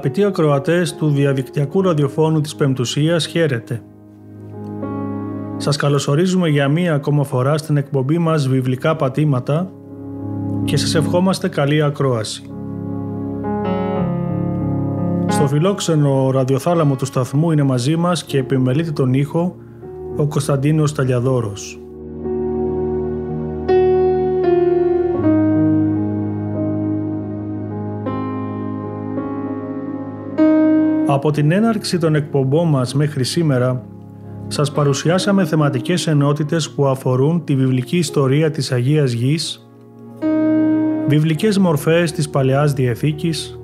Αγαπητοί ακροατές του διαδικτυακού ραδιοφώνου της Πεμπτουσίας, χαίρετε. Σας καλωσορίζουμε για μία ακόμα φορά στην εκπομπή μας «Βιβλικά πατήματα» και σας ευχόμαστε καλή ακρόαση. Στο φιλόξενο ραδιοθάλαμο του σταθμού είναι μαζί μας και επιμελείται τον ήχο ο Κωνσταντίνος Ταλιαδόρος. Από την έναρξη των εκπομπών μας μέχρι σήμερα, σας παρουσιάσαμε θεματικές ενότητες που αφορούν τη βιβλική ιστορία της Αγίας Γης, βιβλικές μορφές της Παλαιάς Διαθήκης,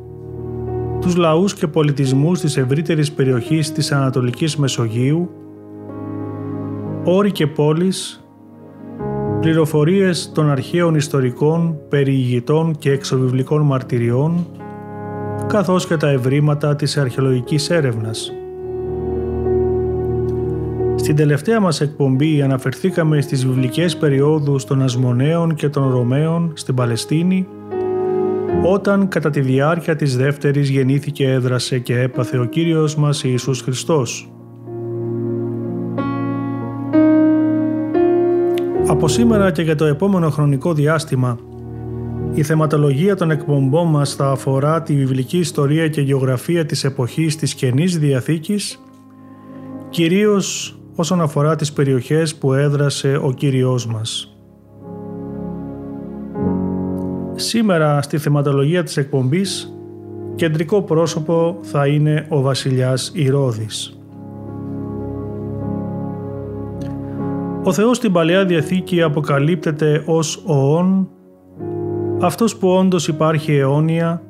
τους λαούς και πολιτισμούς της ευρύτερης περιοχής της Ανατολικής Μεσογείου, όροι και πόλεις, πληροφορίες των αρχαίων ιστορικών, περιηγητών και εξωβιβλικών μαρτυριών, καθώς και τα ευρήματα της αρχαιολογικής έρευνας. Στην τελευταία μας εκπομπή αναφερθήκαμε στις βιβλικές περιόδους των Ασμονέων και των Ρωμαίων στην Παλαιστίνη, όταν κατά τη διάρκεια της δεύτερης γεννήθηκε, έδρασε και έπαθε ο Κύριος μας Ιησούς Χριστός. Από σήμερα και για το επόμενο χρονικό διάστημα η θεματολογία των εκπομπών μας θα αφορά τη βιβλική ιστορία και γεωγραφία της εποχής της Καινής Διαθήκης, κυρίως όσον αφορά τις περιοχές που έδρασε ο Κύριος μας. Σήμερα στη θεματολογία της εκπομπής κεντρικό πρόσωπο θα είναι ο βασιλιάς Ηρώδης. Ο Θεός στην Παλαιά Διαθήκη αποκαλύπτεται ως οόν αυτός που όντως υπάρχει αιώνια,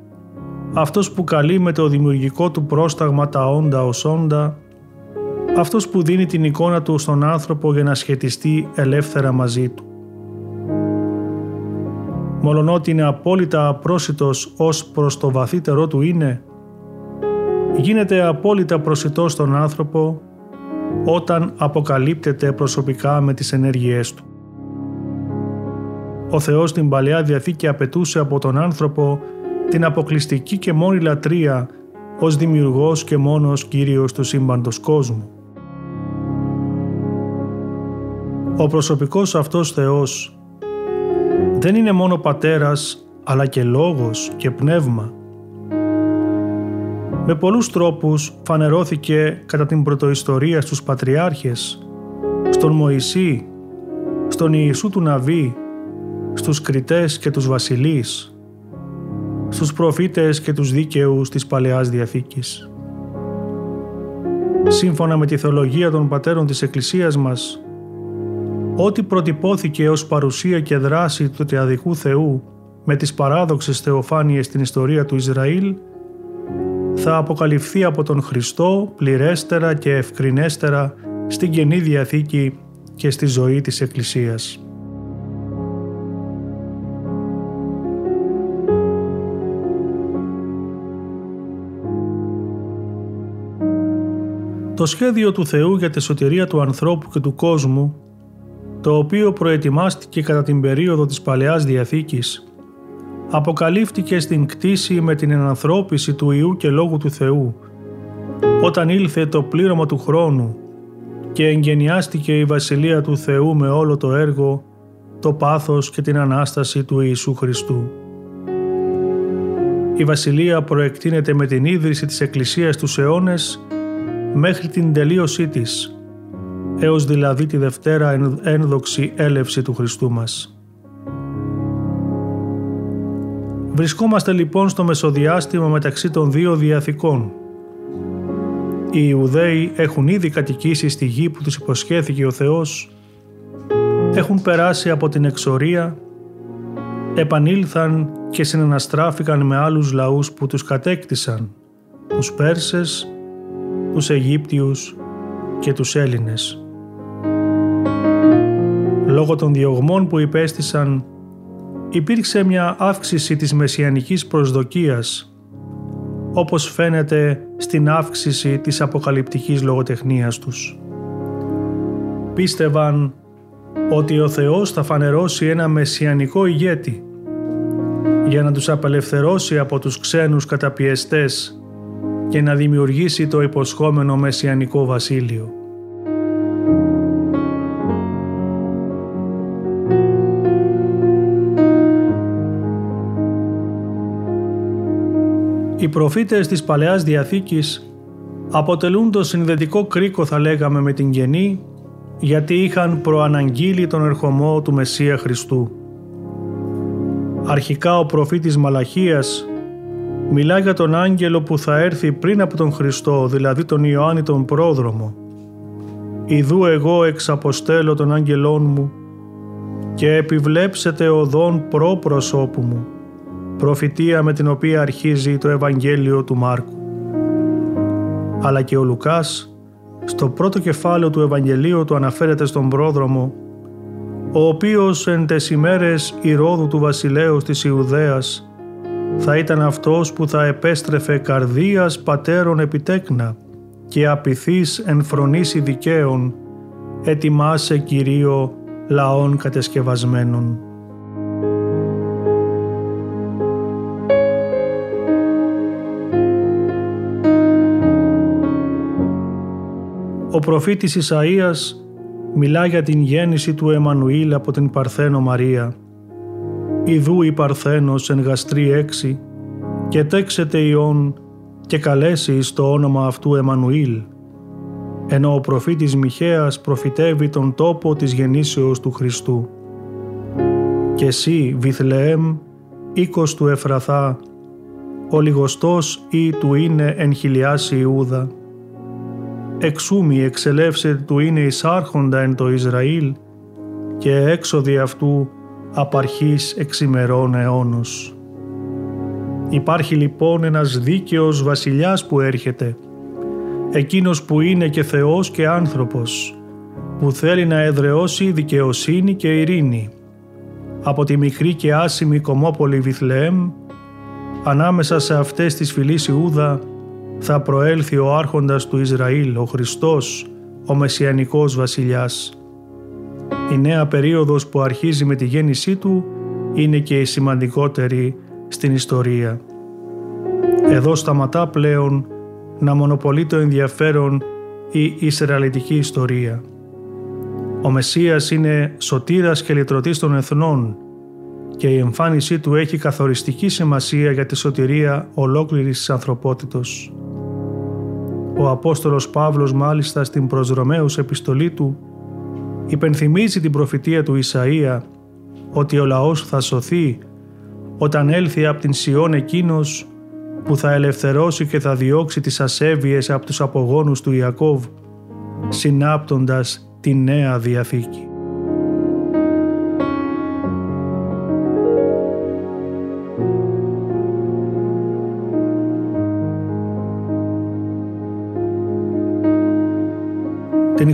αυτός που καλεί με το δημιουργικό του πρόσταγμα τα όντα ως όντα, αυτός που δίνει την εικόνα του στον άνθρωπο για να σχετιστεί ελεύθερα μαζί του. Μολονότι είναι απόλυτα απρόσιτος ως προς το βαθύτερό του είναι, γίνεται απόλυτα προσιτός στον άνθρωπο όταν αποκαλύπτεται προσωπικά με τις ενέργειές του. Ο Θεός στην Παλαιά Διαθήκη απαιτούσε από τον άνθρωπο την αποκλειστική και μόνη λατρεία ως δημιουργός και μόνος Κύριος του σύμπαντος κόσμου. Ο προσωπικός αυτός Θεός δεν είναι μόνο πατέρας αλλά και λόγος και πνεύμα. Με πολλούς τρόπους φανερώθηκε κατά την πρωτοϊστορία στους πατριάρχες, στον Μωυσή, στον Ιησού του Ναβί, στους κριτές και τους βασιλείς, στους προφήτες και τους δίκαιους της Παλαιάς Διαθήκης. Σύμφωνα με τη θεολογία των πατέρων της Εκκλησίας μας, ό,τι προτυπώθηκε ως παρουσία και δράση του Τριαδικού Θεού με τις παράδοξες θεοφάνειες στην ιστορία του Ισραήλ, θα αποκαλυφθεί από τον Χριστό πληρέστερα και ευκρινέστερα στην Καινή Διαθήκη και στη ζωή της Εκκλησίας. Το σχέδιο του Θεού για τη σωτηρία του ανθρώπου και του κόσμου, το οποίο προετοιμάστηκε κατά την περίοδο της Παλαιάς Διαθήκης, αποκαλύφθηκε στην κτήση με την ενανθρώπιση του Ιού και Λόγου του Θεού, όταν ήλθε το πλήρωμα του χρόνου και εγγενιάστηκε η Βασιλεία του Θεού με όλο το έργο, το πάθος και την Ανάσταση του Ιησού Χριστού. Η Βασιλεία προεκτείνεται με την ίδρυση της Εκκλησίας τους αιώνες μέχρι την τελείωσή της, έως δηλαδή τη Δευτέρα ένδοξη έλευση του Χριστού μας. Βρισκόμαστε λοιπόν στο μεσοδιάστημα μεταξύ των δύο διαθήκων. Οι Ιουδαίοι έχουν ήδη κατοικήσει στη γη που τους υποσχέθηκε ο Θεός, έχουν περάσει από την εξορία, επανήλθαν και συναναστράφηκαν με άλλους λαούς που τους κατέκτησαν, τους Πέρσες, τους Αιγύπτιους και τους Έλληνες. Λόγω των διωγμών που υπέστησαν, υπήρξε μια αύξηση της μεσιανικής προσδοκίας, όπως φαίνεται στην αύξηση της αποκαλυπτικής λογοτεχνίας τους. Πίστευαν ότι ο Θεός θα φανερώσει ένα μεσιανικό ηγέτη για να τους απελευθερώσει από τους ξένους καταπιεστές και να δημιουργήσει το υποσχόμενο μεσιανικό βασίλειο. Οι προφήτες της Παλαιάς Διαθήκης αποτελούν το συνδετικό κρίκο θα λέγαμε με την Γενή γιατί είχαν προαναγγείλει τον ερχομό του Μεσσία Χριστού. Αρχικά ο προφήτης Μαλαχίας μιλά για τον άγγελο που θα έρθει πριν από τον Χριστό, δηλαδή τον Ιωάννη τον πρόδρομο. «Ιδού εγώ εξαποστέλω τον άγγελόν μου και επιβλέψετε οδόν προ προσώπου μου» προφητεία με την οποία αρχίζει το Ευαγγέλιο του Μάρκου. Αλλά και ο Λουκάς, στο πρώτο κεφάλαιο του Ευαγγελίου του αναφέρεται στον πρόδρομο, ο οποίος εν τες ημέρες Ηρώδου του βασιλέως της Ιουδαίας θα ήταν αυτός που θα επέστρεφε καρδίας πατέρων επιτέκνα και απειθής εν φρονήσει δικαίων, ετοιμάσε Κυρίω λαών κατεσκευασμένων. Ο προφήτης Ισαΐας μιλά για την γέννηση του Εμμανουήλ από την Παρθένο Μαρία. «Ιδού η Παρθένος εν γαστρή έξι και τέξεται ιών και καλέσει εις το όνομα αυτού Εμμανουήλ» ενώ ο προφήτης Μιχαίας προφητεύει τον τόπο της γεννήσεως του Χριστού. «Και εσύ, Βιθλεέμ, οίκος του Εφραθά, ο λιγοστός ή του είναι εν χιλιάς Ιούδα, εξούμι εξελεύσε του είναι εισάρχοντα εν το Ισραήλ και έξοδη αυτού απαρχής εξημερών αιώνος. Υπάρχει λοιπόν ένας δίκαιος βασιλιάς που έρχεται, εκείνος που είναι και Θεός και άνθρωπος, που θέλει να εδραιώσει δικαιοσύνη και ειρήνη. Από τη μικρή και άσημη κομμόπολη Βιθλεέμ, ανάμεσα σε αυτές τις φυλής Ιούδα, θα προέλθει ο άρχοντας του Ισραήλ, ο Χριστός, ο Μεσιανικός βασιλιάς. Η νέα περίοδος που αρχίζει με τη γέννησή του είναι και η σημαντικότερη στην ιστορία. Εδώ σταματά πλέον να μονοπολεί το ενδιαφέρον η Ισραηλιτική ιστορία. Ο Μεσσίας είναι σωτήρας και λυτρωτής των εθνών και η εμφάνισή του έχει καθοριστική σημασία για τη σωτηρία ολόκληρης της ανθρωπότητος. Ο Απόστολος Παύλος μάλιστα στην προς Ρωμαίους επιστολή του υπενθυμίζει την προφητεία του Ισαΐα ότι ο λαός θα σωθεί όταν έλθει από την Σιών εκείνος που θα ελευθερώσει και θα διώξει τις ασέβειες από τους απογόνους του Ιακώβ συνάπτοντας τη Νέα Διαθήκη.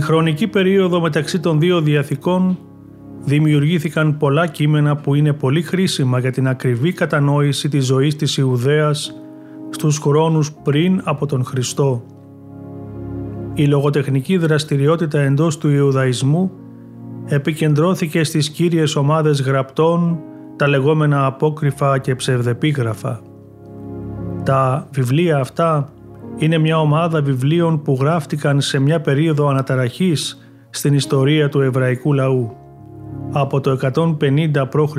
Χρονική περίοδο μεταξύ των δύο διαθήκων δημιουργήθηκαν πολλά κείμενα που είναι πολύ χρήσιμα για την ακριβή κατανόηση της ζωής της Ιουδαίας στους χρόνους πριν από τον Χριστό. Η λογοτεχνική δραστηριότητα εντός του Ιουδαϊσμού επικεντρώθηκε στις κύριες ομάδες γραπτών, τα λεγόμενα απόκριφα και ψευδεπίγραφα. Τα βιβλία αυτά είναι μια ομάδα βιβλίων που γράφτηκαν σε μια περίοδο αναταραχής στην ιστορία του εβραϊκού λαού, από το 150 π.Χ.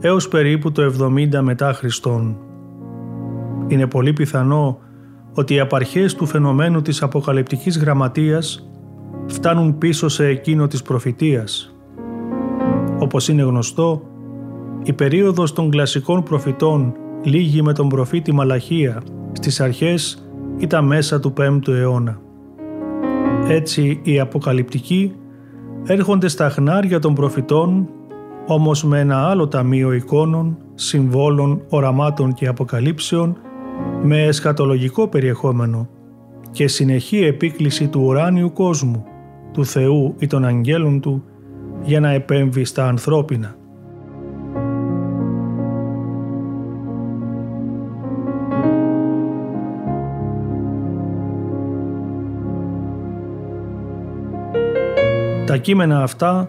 έως περίπου το 70 μετά Χριστόν. Είναι πολύ πιθανό ότι οι απαρχές του φαινομένου της αποκαλυπτικής γραμματείας φτάνουν πίσω σε εκείνο της προφητείας. Όπως είναι γνωστό, η περίοδος των κλασικών προφητών λύγει με τον προφήτη Μαλαχία στις αρχές ή τα μέσα του 5ου αιώνα. Έτσι οι αποκαλυπτικοί έρχονται στα χνάρια των προφητών όμως με ένα άλλο ταμείο εικόνων, συμβόλων, οραμάτων και αποκαλύψεων με εσχατολογικό περιεχόμενο και συνεχή επίκληση του ουράνιου κόσμου, του Θεού ή των αγγέλων Του για να επέμβει στα ανθρώπινα. Κείμενα αυτά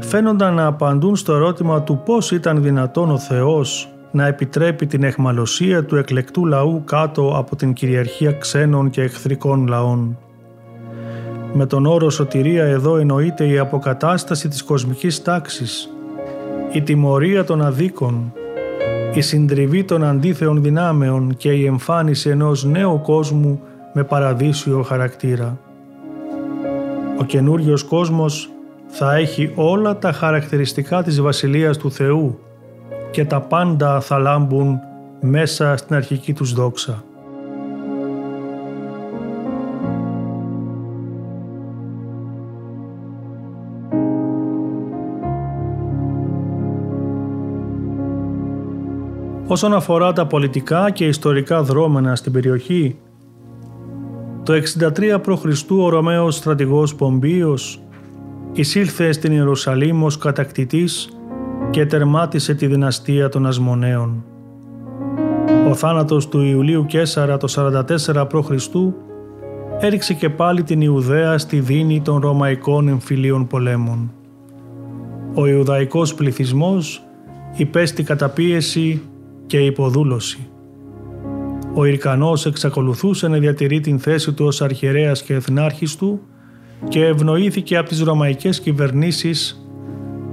φαίνονταν να απαντούν στο ερώτημα του πώς ήταν δυνατόν ο Θεός να επιτρέπει την εχμαλωσία του εκλεκτού λαού κάτω από την κυριαρχία ξένων και εχθρικών λαών. Με τον όρο σωτηρία εδώ εννοείται η αποκατάσταση της κοσμικής τάξης, η τιμωρία των αδίκων, η συντριβή των αντίθεων δυνάμεων και η εμφάνιση ενός νέου κόσμου με παραδείσιο χαρακτήρα. Ο καινούριος κόσμος θα έχει όλα τα χαρακτηριστικά της Βασιλείας του Θεού και τα πάντα θα λάμπουν μέσα στην αρχική τους δόξα. Όσον αφορά τα πολιτικά και ιστορικά δρόμενα στην περιοχή, το 63 π.Χ. ο Ρωμαίος στρατηγός Πομπίος εισήλθε στην Ιερουσαλήμ ως κατακτητής και τερμάτισε τη δυναστεία των Ασμονέων. Ο θάνατος του Ιουλίου Κέσαρα το 44 π.Χ. έριξε και πάλι την Ιουδαία στη δίνη των Ρωμαϊκών εμφυλίων πολέμων. Ο Ιουδαϊκός πληθυσμός υπέστη καταπίεση και υποδούλωση. Ο Ιρκανός εξακολουθούσε να διατηρεί την θέση του ως αρχιερέας και εθνάρχης του και ευνοήθηκε από τις ρωμαϊκές κυβερνήσεις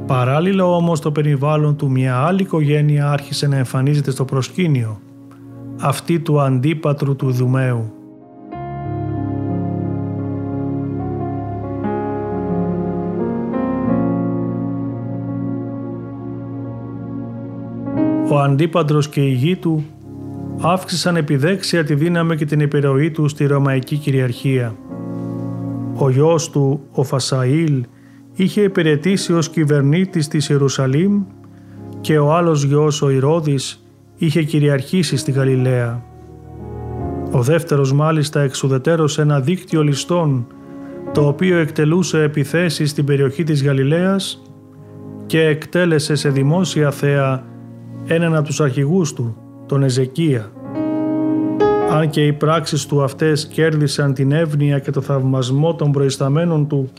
Παράλληλα όμως το περιβάλλον του μια άλλη οικογένεια άρχισε να εμφανίζεται στο προσκήνιο, αυτή του αντίπατρου του Δουμαίου. Ο αντίπαντρος και η γη του αύξησαν επιδέξια τη δύναμη και την επιρροή τους στη Ρωμαϊκή κυριαρχία. Ο γιος του, ο Φασαήλ, είχε υπηρετήσει ως κυβερνήτης της Ιερουσαλήμ και ο άλλος γιος ο Ηρώδης είχε κυριαρχήσει στη Γαλιλαία. Ο δεύτερος μάλιστα εξουδετέρωσε ένα δίκτυο ληστών το οποίο εκτελούσε επιθέσεις στην περιοχή της Γαλιλαίας και εκτέλεσε σε δημόσια θέα έναν από τους αρχηγούς του, τον Εζεκία. Αν και οι πράξεις του αυτές κέρδισαν την εύνοια και το θαυμασμό των προϊσταμένων του,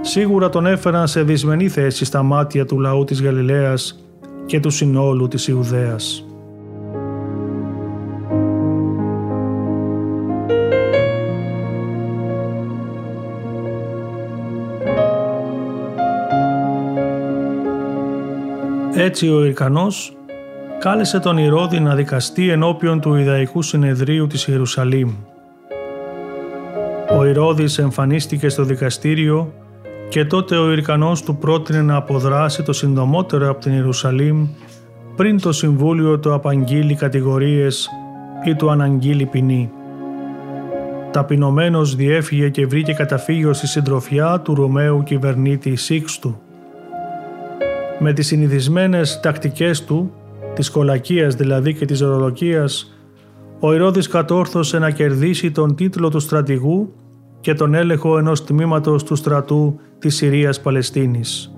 σίγουρα τον έφεραν σε δυσμενή θέση στα μάτια του λαού της Γαλιλαίας και του συνόλου της Ιουδαίας. Έτσι ο Ιρκανός κάλεσε τον Ηρώδη να δικαστεί ενώπιον του Ιδαϊκού Συνεδρίου της Ιερουσαλήμ. Ο Ηρώδης εμφανίστηκε στο δικαστήριο και τότε ο Ιρκανός του πρότεινε να αποδράσει το συντομότερο από την Ιερουσαλήμ πριν το Συμβούλιο του απαγγείλει κατηγορίες ή του αναγγείλει ποινή. Ταπεινωμένος διέφυγε και βρήκε καταφύγιο στη συντροφιά του Ρωμαίου κυβερνήτη Σίξτου. Με τις συνηθισμένες τακτικές του, της κολακίας δηλαδή και της ορολογίας, ο Ηρώδης κατόρθωσε να κερδίσει τον τίτλο του στρατηγού και τον έλεγχο ενός τμήματος του στρατού της Συρίας Παλαιστίνης.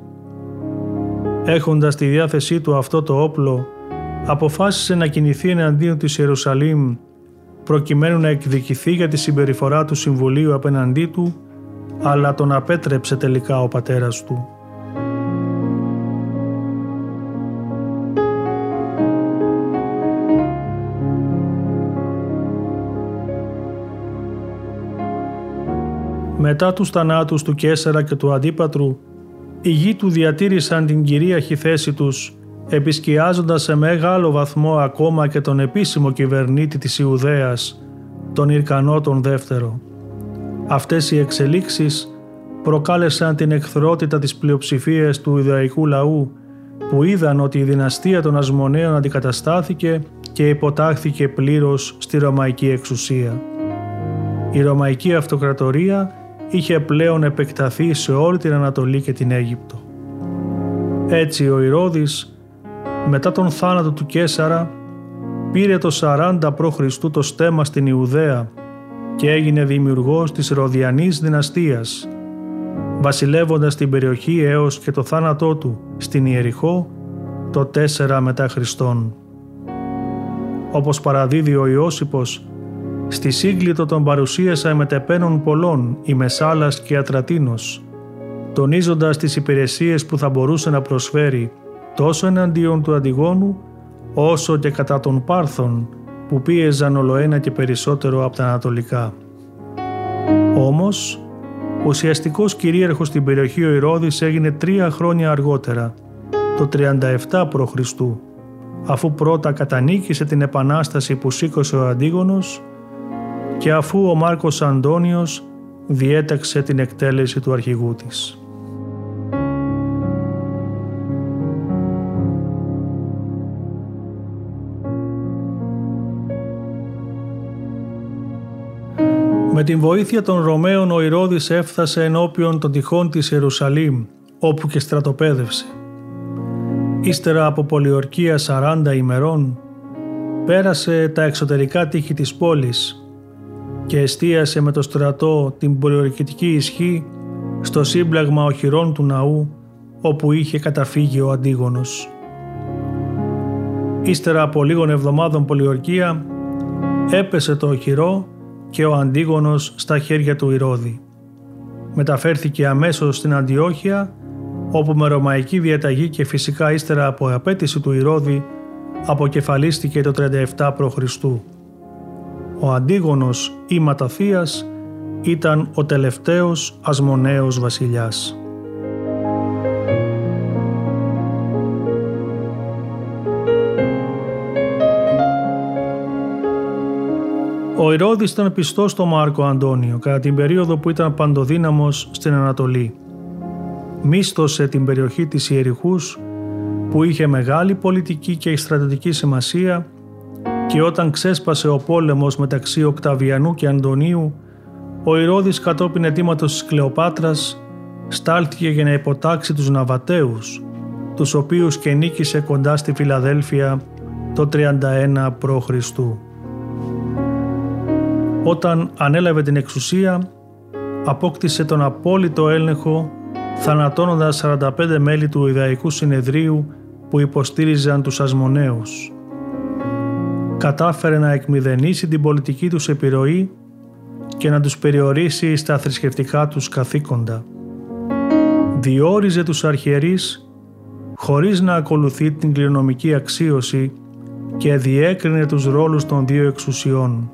Έχοντας τη διάθεσή του αυτό το όπλο, αποφάσισε να κινηθεί εναντίον της Ιερουσαλήμ προκειμένου να εκδικηθεί για τη συμπεριφορά του Συμβουλίου απέναντί του, αλλά τον απέτρεψε τελικά ο πατέρας του. Μετά τους θανάτους του Κέσσερα και του Αντίπατρου, οι γη του διατήρησαν την κυρίαρχη θέση τους, επισκιάζοντας σε μεγάλο βαθμό ακόμα και τον επίσημο κυβερνήτη της Ιουδαίας, τον Ιρκανό τον Δεύτερο. Αυτές οι εξελίξεις προκάλεσαν την εχθρότητα της πλειοψηφίας του Ιδαϊκού λαού που είδαν ότι η δυναστεία των Ασμονέων αντικαταστάθηκε και υποτάχθηκε πλήρως στη Ρωμαϊκή εξουσία. Η Ρωμαϊκή Αυτοκρατορία είχε πλέον επεκταθεί σε όλη την Ανατολή και την Αίγυπτο. Έτσι ο Ηρώδης μετά τον θάνατο του Κέσαρα πήρε το 40 π.Χ. το στέμα στην Ιουδαία και έγινε δημιουργός της Ροδιανής δυναστείας, βασιλεύοντας την περιοχή έως και το θάνατό του στην Ιεριχώ το 4 μετά Χριστόν. Όπως παραδίδει ο Ιώσυπος, στη Σύγκλιτο τον παρουσίασα μετεπένων πολλών η Μεσάλας και Ατρατίνος, τονίζοντας τις υπηρεσίες που θα μπορούσε να προσφέρει τόσο εναντίον του Αντιγόνου όσο και κατά των Πάρθων που πίεζαν ολοένα και περισσότερο από τα Ανατολικά. Όμως, ουσιαστικός κυρίαρχος στην περιοχή ο Ηρώδης έγινε τρία χρόνια αργότερα, το 37 π.Χ., αφού πρώτα κατανίκησε την επανάσταση που σήκωσε ο Αντίγονος και αφού ο Μάρκος Αντώνιος διέταξε την εκτέλεση του αρχηγού της. Με την βοήθεια των Ρωμαίων ο Ηρώδης έφτασε ενώπιον των τυχών της Ιερουσαλήμ, όπου και στρατοπέδευσε. Ύστερα από πολιορκία 40 ημερών, πέρασε τα εξωτερικά τείχη της πόλης και εστίασε με το στρατό την πολιορκητική ισχύ στο σύμπλαγμα οχυρών του ναού όπου είχε καταφύγει ο Αντίγονος. Ύστερα από λίγων εβδομάδων πολιορκία έπεσε το οχυρό και ο Αντίγονος στα χέρια του Ηρώδη. Μεταφέρθηκε αμέσως στην Αντιόχεια όπου με ρωμαϊκή διαταγή και φυσικά ύστερα από απέτηση του Ηρώδη αποκεφαλίστηκε το 37 π.Χ. Ο Αντίγονος ή Ματαθίας ήταν ο τελευταίος ασμονέος βασιλιάς. Ο Ηρώδης ήταν πιστός στο Μάρκο Αντώνιο κατά την περίοδο που ήταν παντοδύναμος στην Ανατολή. Μίστοσε την περιοχή της Ιεριχούς που είχε μεγάλη πολιτική και στρατιωτική σημασία και όταν ξέσπασε ο πόλεμος μεταξύ Οκταβιανού και Αντωνίου, ο Ηρώδης κατόπιν αιτήματος της Κλεοπάτρας στάλθηκε για να υποτάξει τους Ναβατέους, τους οποίους και νίκησε κοντά στη Φιλαδέλφια το 31 π.Χ. Όταν ανέλαβε την εξουσία, απόκτησε τον απόλυτο έλεγχο θανατώνοντας 45 μέλη του Ιδαϊκού Συνεδρίου που υποστήριζαν τους Ασμονέους. Κατάφερε να εκμηδενήσει την πολιτική τους επιρροή και να τους περιορίσει στα θρησκευτικά τους καθήκοντα. Διόριζε τους αρχιερείς χωρίς να ακολουθεί την κληρονομική αξίωση και διέκρινε τους ρόλους των δύο εξουσιών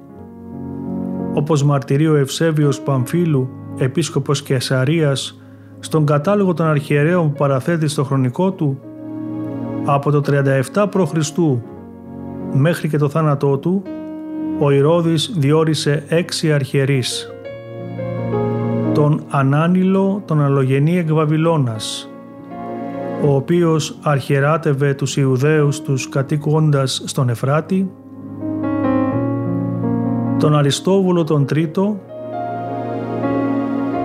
όπως μαρτυρεί ο Ευσέβιος Παμφίλου, επίσκοπος Κεσαρίας, στον κατάλογο των αρχιερέων που παραθέτει στο χρονικό του, από το 37 π.Χ. μέχρι και το θάνατό του, ο Ηρώδης διόρισε έξι αρχιερείς. Τον Ανάνιλο τον Αλογενή εκ Βαβυλώνας, ο οποίος αρχιεράτευε τους Ιουδαίους τους κατοικώντας στον Εφράτη, τον Αριστόβουλο τον Τρίτο,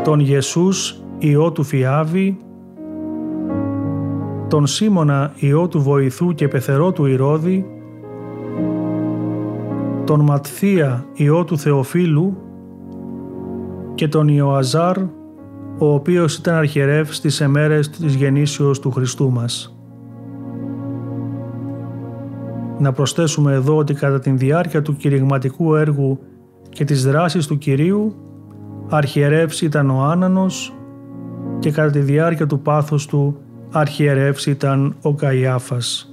τον Ιεσούς Υιό του Φιάβη, τον Σίμωνα Υιό του Βοηθού και Πεθερό του Ηρώδη, τον Ματθία Υιό του Θεοφίλου και τον Ιωαζάρ, ο οποίος ήταν αρχιερεύς στις εμέρες της γεννήσεως του Χριστού μας. Να προσθέσουμε εδώ ότι κατά τη διάρκεια του κηρυγματικού έργου και της δράσης του Κυρίου αρχιερεύς ήταν ο Άνανος και κατά τη διάρκεια του πάθους του αρχιερεύς ήταν ο Καϊάφας.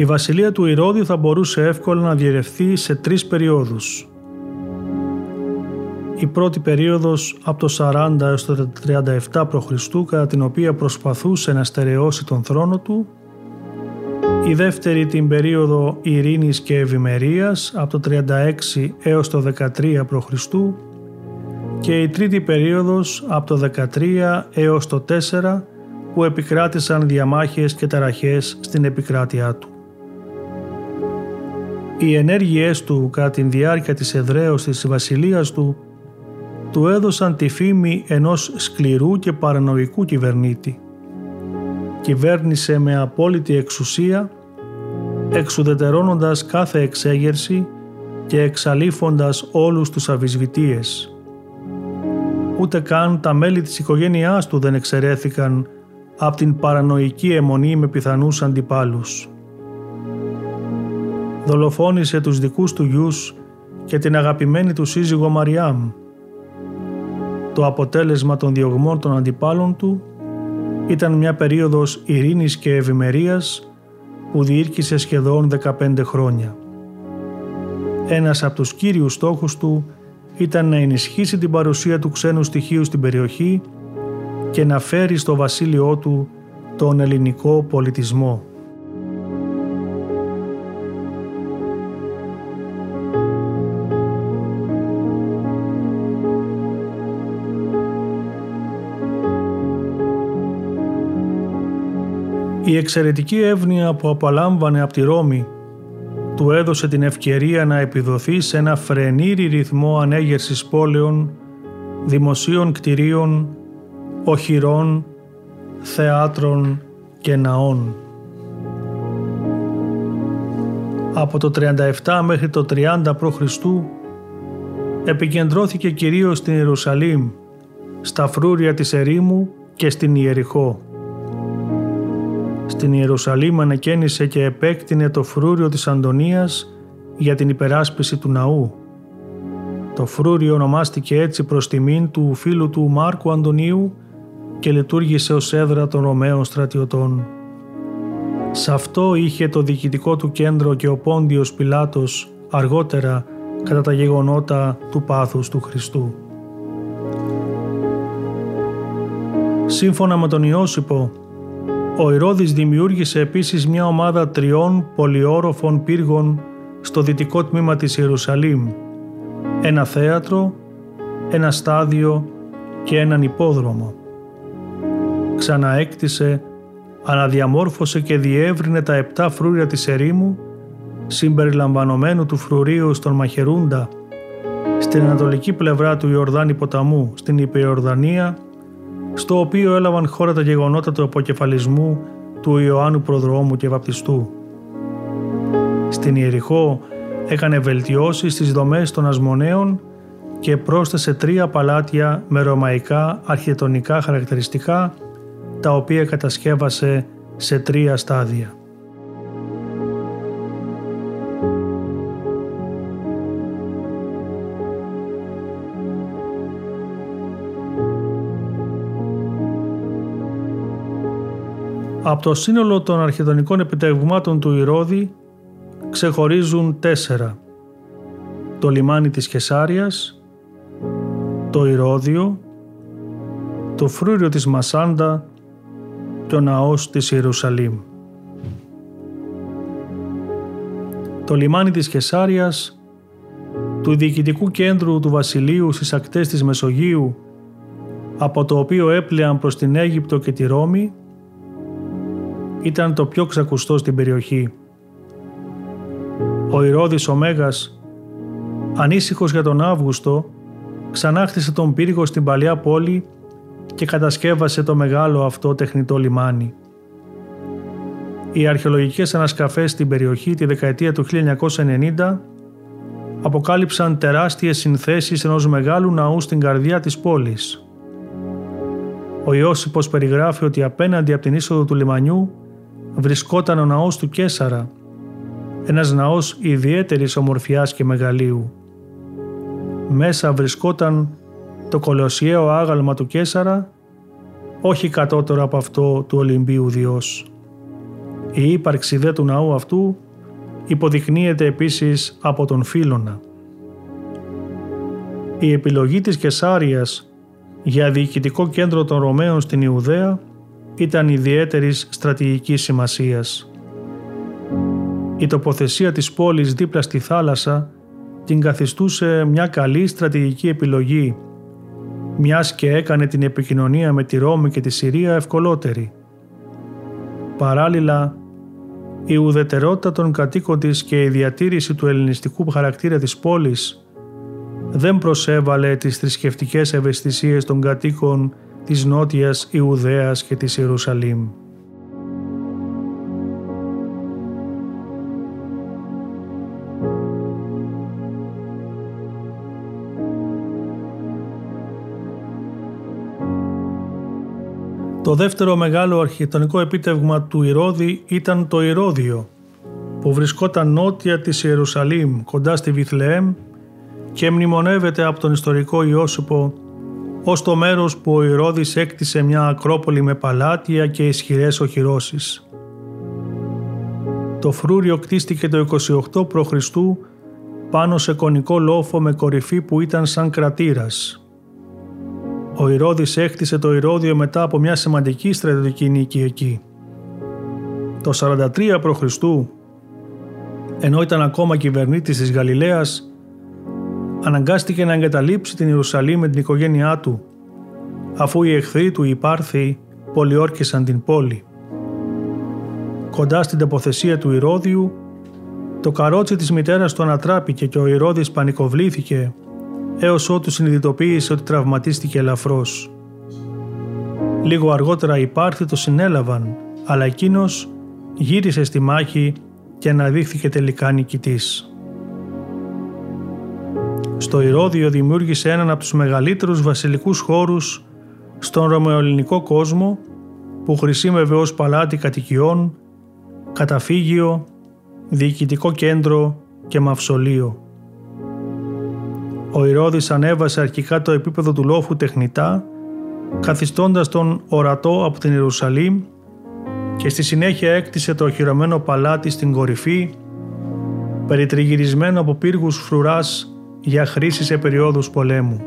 Η βασιλεία του Ηρώδιου θα μπορούσε εύκολα να διερευθεί σε τρεις περιόδους. η πρώτη περίοδος από το 40 έως το 37 π.Χ. κατά την οποία προσπαθούσε να στερεώσει τον θρόνο του, η δεύτερη την περίοδο ειρήνης και ευημερίας από το 36 έως το 13 π.Χ. και η τρίτη περίοδος από το 13 έως το 4 που επικράτησαν διαμάχες και ταραχές στην επικράτειά του. Οι ενέργειές του κατά τη διάρκεια της εδραίωσης της βασιλείας του του έδωσαν τη φήμη ενός σκληρού και παρανοϊκού κυβερνήτη. Κυβέρνησε με απόλυτη εξουσία, εξουδετερώνοντας κάθε εξέγερση και εξαλείφοντας όλους τους αβυσβητίες. Ούτε καν τα μέλη της οικογένειάς του δεν εξαιρέθηκαν από την παρανοϊκή αιμονή με πιθανούς αντιπάλους. Δολοφόνησε τους δικούς του γιους και την αγαπημένη του σύζυγο Μαριάμ. Το αποτέλεσμα των διωγμών των αντιπάλων του ήταν μια περίοδος ειρήνης και ευημερίας που διήρκησε σχεδόν 15 χρόνια. Ένας από τους κύριους στόχους του ήταν να ενισχύσει την παρουσία του ξένου στοιχείου στην περιοχή και να φέρει στο βασίλειό του τον ελληνικό πολιτισμό. Η εξαιρετική εύνοια που απολάμβανε από τη Ρώμη του έδωσε την ευκαιρία να επιδοθεί σε ένα φρενήρι ρυθμό ανέγερσης πόλεων, δημοσίων κτηρίων, οχυρών, θεάτρων και ναών. Από το 37 μέχρι το 30 π.Χ. επικεντρώθηκε κυρίως στην Ιερουσαλήμ, στα φρούρια της ερήμου και στην Ιεριχώ. Στην Ιερουσαλήμ ανακαίνισε και επέκτηνε το φρούριο της Αντωνίας για την υπεράσπιση του ναού. Το φρούριο ονομάστηκε έτσι προς τιμήν του φίλου του Μάρκου Αντωνίου και λειτουργήσε ως έδρα των Ρωμαίων στρατιωτών. Σε αυτό είχε το διοικητικό του κέντρο και ο Πόντιος Πιλάτος αργότερα κατά τα γεγονότα του πάθους του Χριστού. Σύμφωνα με τον Ιώσυπο, ο Ηρώδης δημιούργησε επίσης μια ομάδα τριών πολυόροφων πύργων στο δυτικό τμήμα της Ιερουσαλήμ, ένα θέατρο, ένα στάδιο και έναν υπόδρομο. Ξαναέκτισε, αναδιαμόρφωσε και διεύρυνε τα επτά φρούρια της ερήμου, συμπεριλαμβανομένου του φρουρίου στον Μαχερούντα, στην ανατολική πλευρά του Ιορδάνη ποταμού, στην Υπηορδανία στο οποίο έλαβαν χώρα τα γεγονότα του αποκεφαλισμού του Ιωάννου Προδρόμου και Βαπτιστού. Στην Ιεριχώ έκανε βελτιώσεις στις δομές των ασμονέων και πρόσθεσε τρία παλάτια με ρωμαϊκά αρχιτεκτονικά χαρακτηριστικά τα οποία κατασκεύασε σε τρία στάδια. Από το σύνολο των αρχιτεκτονικών επιτευγμάτων του Ηρώδη ξεχωρίζουν τέσσερα. Το λιμάνι της Κεσάριας, το Ηρώδιο, το φρούριο της Μασάντα και ο ναός της Ιερουσαλήμ. Το λιμάνι της Κεσάριας, του διοικητικού κέντρου του βασιλείου στις ακτές της Μεσογείου, από το οποίο έπλεαν προς την Αίγυπτο και τη Ρώμη, ήταν το πιο ξακουστό στην περιοχή. Ο Ηρώδης ο Μέγας, ανήσυχος για τον Αύγουστο, ξανάχτισε τον πύργο στην παλιά πόλη και κατασκεύασε το μεγάλο αυτό τεχνητό λιμάνι. Οι αρχαιολογικές ανασκαφές στην περιοχή τη δεκαετία του 1990 αποκάλυψαν τεράστιες συνθέσεις ενός μεγάλου ναού στην καρδιά της πόλης. Ο Ιώσυπος περιγράφει ότι απέναντι από την είσοδο του λιμανιού βρισκόταν ο ναός του Κέσαρα, ένας ναός ιδιαίτερης ομορφιάς και μεγαλείου. Μέσα βρισκόταν το κολοσιαίο άγαλμα του Κέσαρα, όχι κατώτερο από αυτό του Ολυμπίου Διός. Η ύπαρξη δε του ναού αυτού υποδεικνύεται επίσης από τον Φίλωνα. Η επιλογή της Κεσάριας για διοικητικό κέντρο των Ρωμαίων στην Ιουδαία ήταν ιδιαίτερης στρατηγικής σημασίας. Η τοποθεσία της πόλης δίπλα στη θάλασσα την καθιστούσε μια καλή στρατηγική επιλογή, μιας και έκανε την επικοινωνία με τη Ρώμη και τη Συρία ευκολότερη. Παράλληλα, η ουδετερότητα των κατοίκων της και η διατήρηση του ελληνιστικού χαρακτήρα της πόλης δεν προσέβαλε τις θρησκευτικές ευαισθησίες των κατοίκων της Νότιας Ιουδαίας και της Ιερουσαλήμ. Το δεύτερο μεγάλο αρχιτεκτονικό επίτευγμα του Ηρώδη ήταν το Ηρώδιο, που βρισκόταν νότια της Ιερουσαλήμ κοντά στη Βιθλεέμ και μνημονεύεται από τον ιστορικό Ιώσυπο ως το μέρος που ο Ηρώδης έκτισε μια ακρόπολη με παλάτια και ισχυρές οχυρώσεις. Το φρούριο κτίστηκε το 28 π.Χ. πάνω σε κονικό λόφο με κορυφή που ήταν σαν κρατήρας. Ο Ηρώδης έκτισε το Ηρώδιο μετά από μια σημαντική στρατιωτική νίκη εκεί. Το 43 π.Χ. ενώ ήταν ακόμα κυβερνήτης της Γαλιλαίας, αναγκάστηκε να εγκαταλείψει την Ιερουσαλήμ με την οικογένειά του, αφού οι εχθροί του οι Πάρθοι πολιόρκησαν την πόλη. Κοντά στην τοποθεσία του Ηρώδιου, το καρότσι της μητέρας του ανατράπηκε και ο Ηρώδης πανικοβλήθηκε έως ότου συνειδητοποίησε ότι τραυματίστηκε ελαφρώς. Λίγο αργότερα οι Πάρθοι το συνέλαβαν, αλλά εκείνος γύρισε στη μάχη και αναδείχθηκε τελικά νικητής. Στο Ηρώδιο δημιούργησε έναν από τους μεγαλύτερους βασιλικούς χώρους στον ρωμαιοελληνικό κόσμο που χρησιμεύε ως παλάτι κατοικιών, καταφύγιο, διοικητικό κέντρο και μαυσολείο. Ο Ηρώδης ανέβασε αρχικά το επίπεδο του λόφου τεχνητά, καθιστώντας τον ορατό από την Ιερουσαλήμ και στη συνέχεια έκτισε το οχυρωμένο παλάτι στην κορυφή, περιτριγυρισμένο από πύργους φρουράς για χρήση σε περιόδους πολέμου.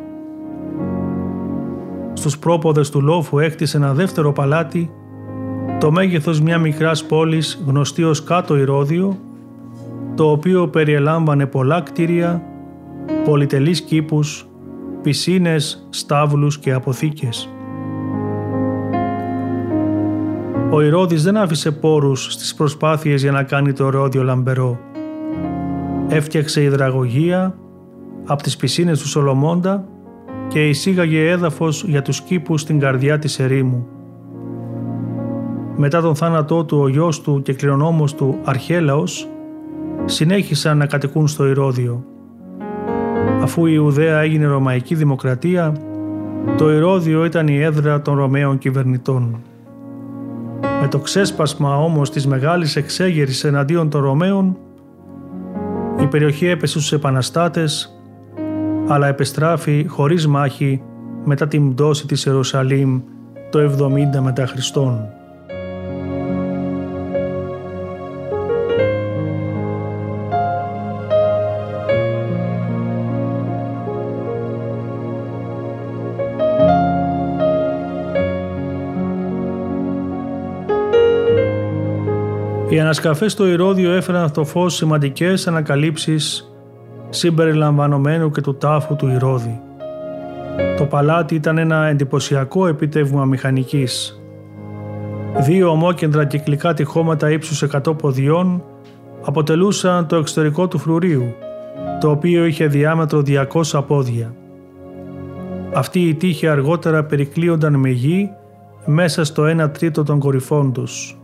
Στους πρόποδες του λόφου έκτισε ένα δεύτερο παλάτι, το μέγεθος μιας μικράς πόλης γνωστή ως κάτω Ηρώδιο, το οποίο περιελάμβανε πολλά κτίρια, πολυτελείς κήπους, πισίνες, στάβλους και αποθήκες. Ο Ηρώδης δεν άφησε πόρους στις προσπάθειες για να κάνει το Ηρώδιο λαμπερό. Έφτιαξε υδραγωγεία, από τις πισίνες του Σολομώντα και εισήγαγε έδαφος για τους κήπους στην καρδιά της ερήμου. Μετά τον θάνατό του ο γιος του και κληρονόμος του Αρχέλαος συνέχισαν να κατοικούν στο Ηρώδιο. Αφού η Ιουδαία έγινε Ρωμαϊκή Δημοκρατία, το Ηρώδιο ήταν η έδρα των Ρωμαίων κυβερνητών. Με το ξέσπασμα όμως της μεγάλης εξέγερης εναντίον των Ρωμαίων, η περιοχή έπεσε στους επαναστάτες αλλά επεστράφει χωρίς μάχη μετά την πτώση της Ιερουσαλήμ το 70 μετά Χριστόν. Οι ανασκαφές στο Ηρώδιο έφεραν στο φως σημαντικές ανακαλύψεις συμπεριλαμβανομένου και του τάφου του Ηρώδη. Το παλάτι ήταν ένα εντυπωσιακό επιτεύγμα μηχανικής. Δύο ομόκεντρα κυκλικά τυχώματα ύψους 100 ποδιών αποτελούσαν το εξωτερικό του φρουρίου, το οποίο είχε διάμετρο 200 πόδια. Αυτοί οι τείχοι αργότερα περικλείονταν με γη μέσα στο 1 τρίτο των κορυφών τους.